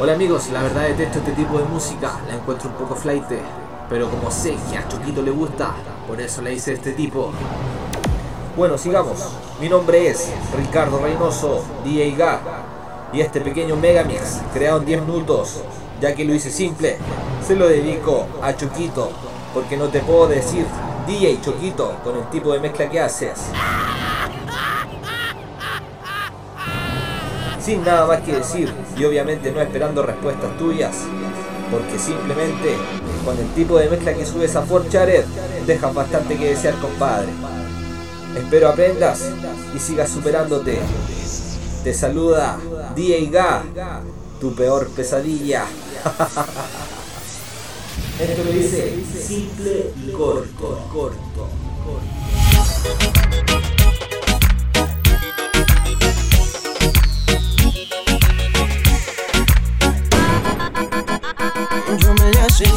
Hola amigos, la verdad detesto este tipo de música, la encuentro un poco flight, pero como sé que a Choquito le gusta, por eso le hice este tipo. Bueno, sigamos. Mi nombre es Ricardo Reynoso, DJ Ga, y este pequeño megamix, creado en 10 minutos, ya que lo hice simple, se lo dedico a Choquito, porque no te puedo decir DJ Choquito con el tipo de mezcla que haces. Sin nada más que decir y obviamente no esperando respuestas tuyas, porque simplemente con el tipo de mezcla que subes a Fort Charet dejas bastante que desear compadre. Espero aprendas y sigas superándote. Te saluda DJ Ga, tu peor pesadilla. Esto lo dice simple y corto, corto, corto.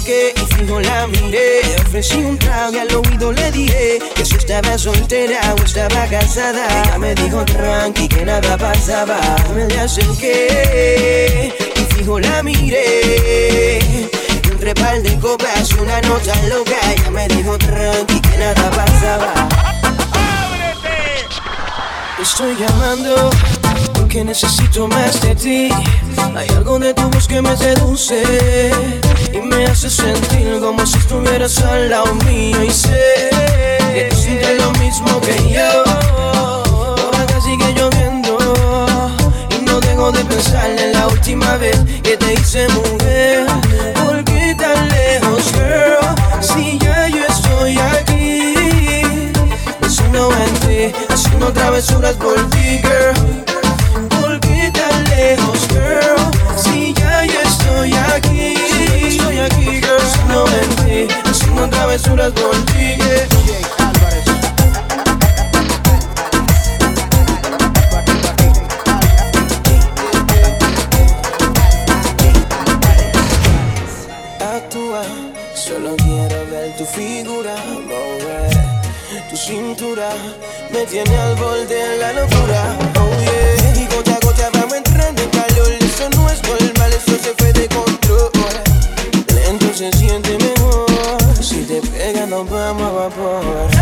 Acerqué y fijo la miré. Ofrecí un trago y al oído le dije que si estaba soltera o estaba casada. Ella me dijo tranqui que nada pasaba. Me la acerqué y fijo la miré. Y entre par de copas y una nota loca. Ella me dijo tranqui que nada pasaba. Estoy llamando porque necesito más de ti. Hay algo de tu voz que me seduce y me hace sentir como si estuvieras al lado mío. Y sé que tú sientes lo mismo que yo. Acá sigue lloviendo y no dejo de pensar en la última vez que te hice mujer. ¿Por qué tan lejos, girl? Si ya yo estoy aquí, pensando en ti, haciendo travesuras por ti, girl. Actúa, solo quiero ver tu figura, tu cintura, me tiene al borde de la locura, pega nos vamos a.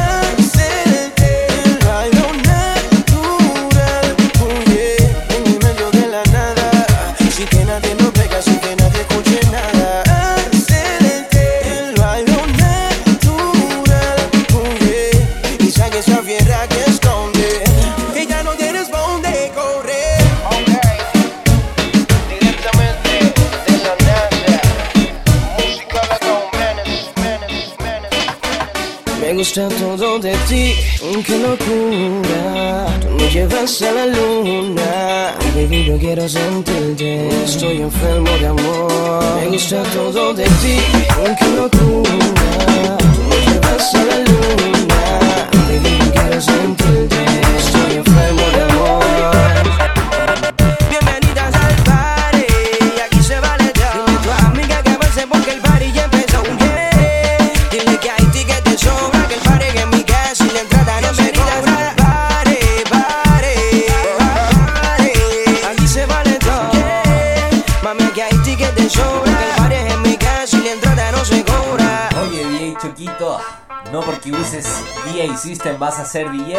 Me gusta todo de ti, qué locura. Tú me llevas a la luna. Baby, yo quiero sentirte. Estoy enfermo de amor. Me gusta todo de ti, qué locura. Tú me llevas a la luna. Baby, yo quiero sentirte. Sobra, que el party es en mi casa y la entrada no se cobra. Oye, DJ Choquito, no porque uses DJ System vas a ser DJ.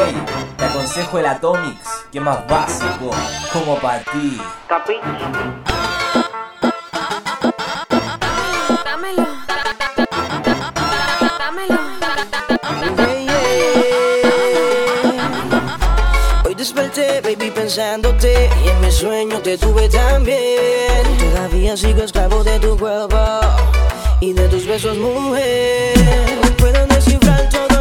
Te aconsejo el Atomics, que es más básico, como para ti. Dámelo. Baby, pensándote. Y en mis sueños te tuve también. Todavía sigo esclavo de tu cuerpo Y de tus besos, mujer. No puedo descifrar todo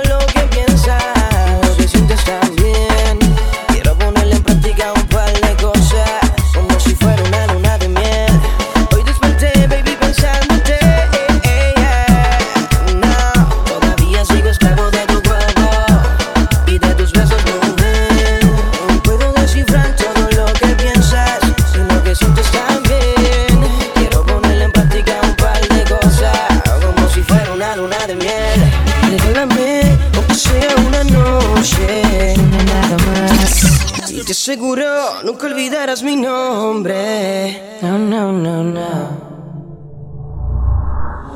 que olvidaras mi nombre. No, no, no, no.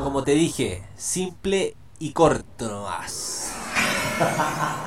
Como te dije, simple y corto nomás.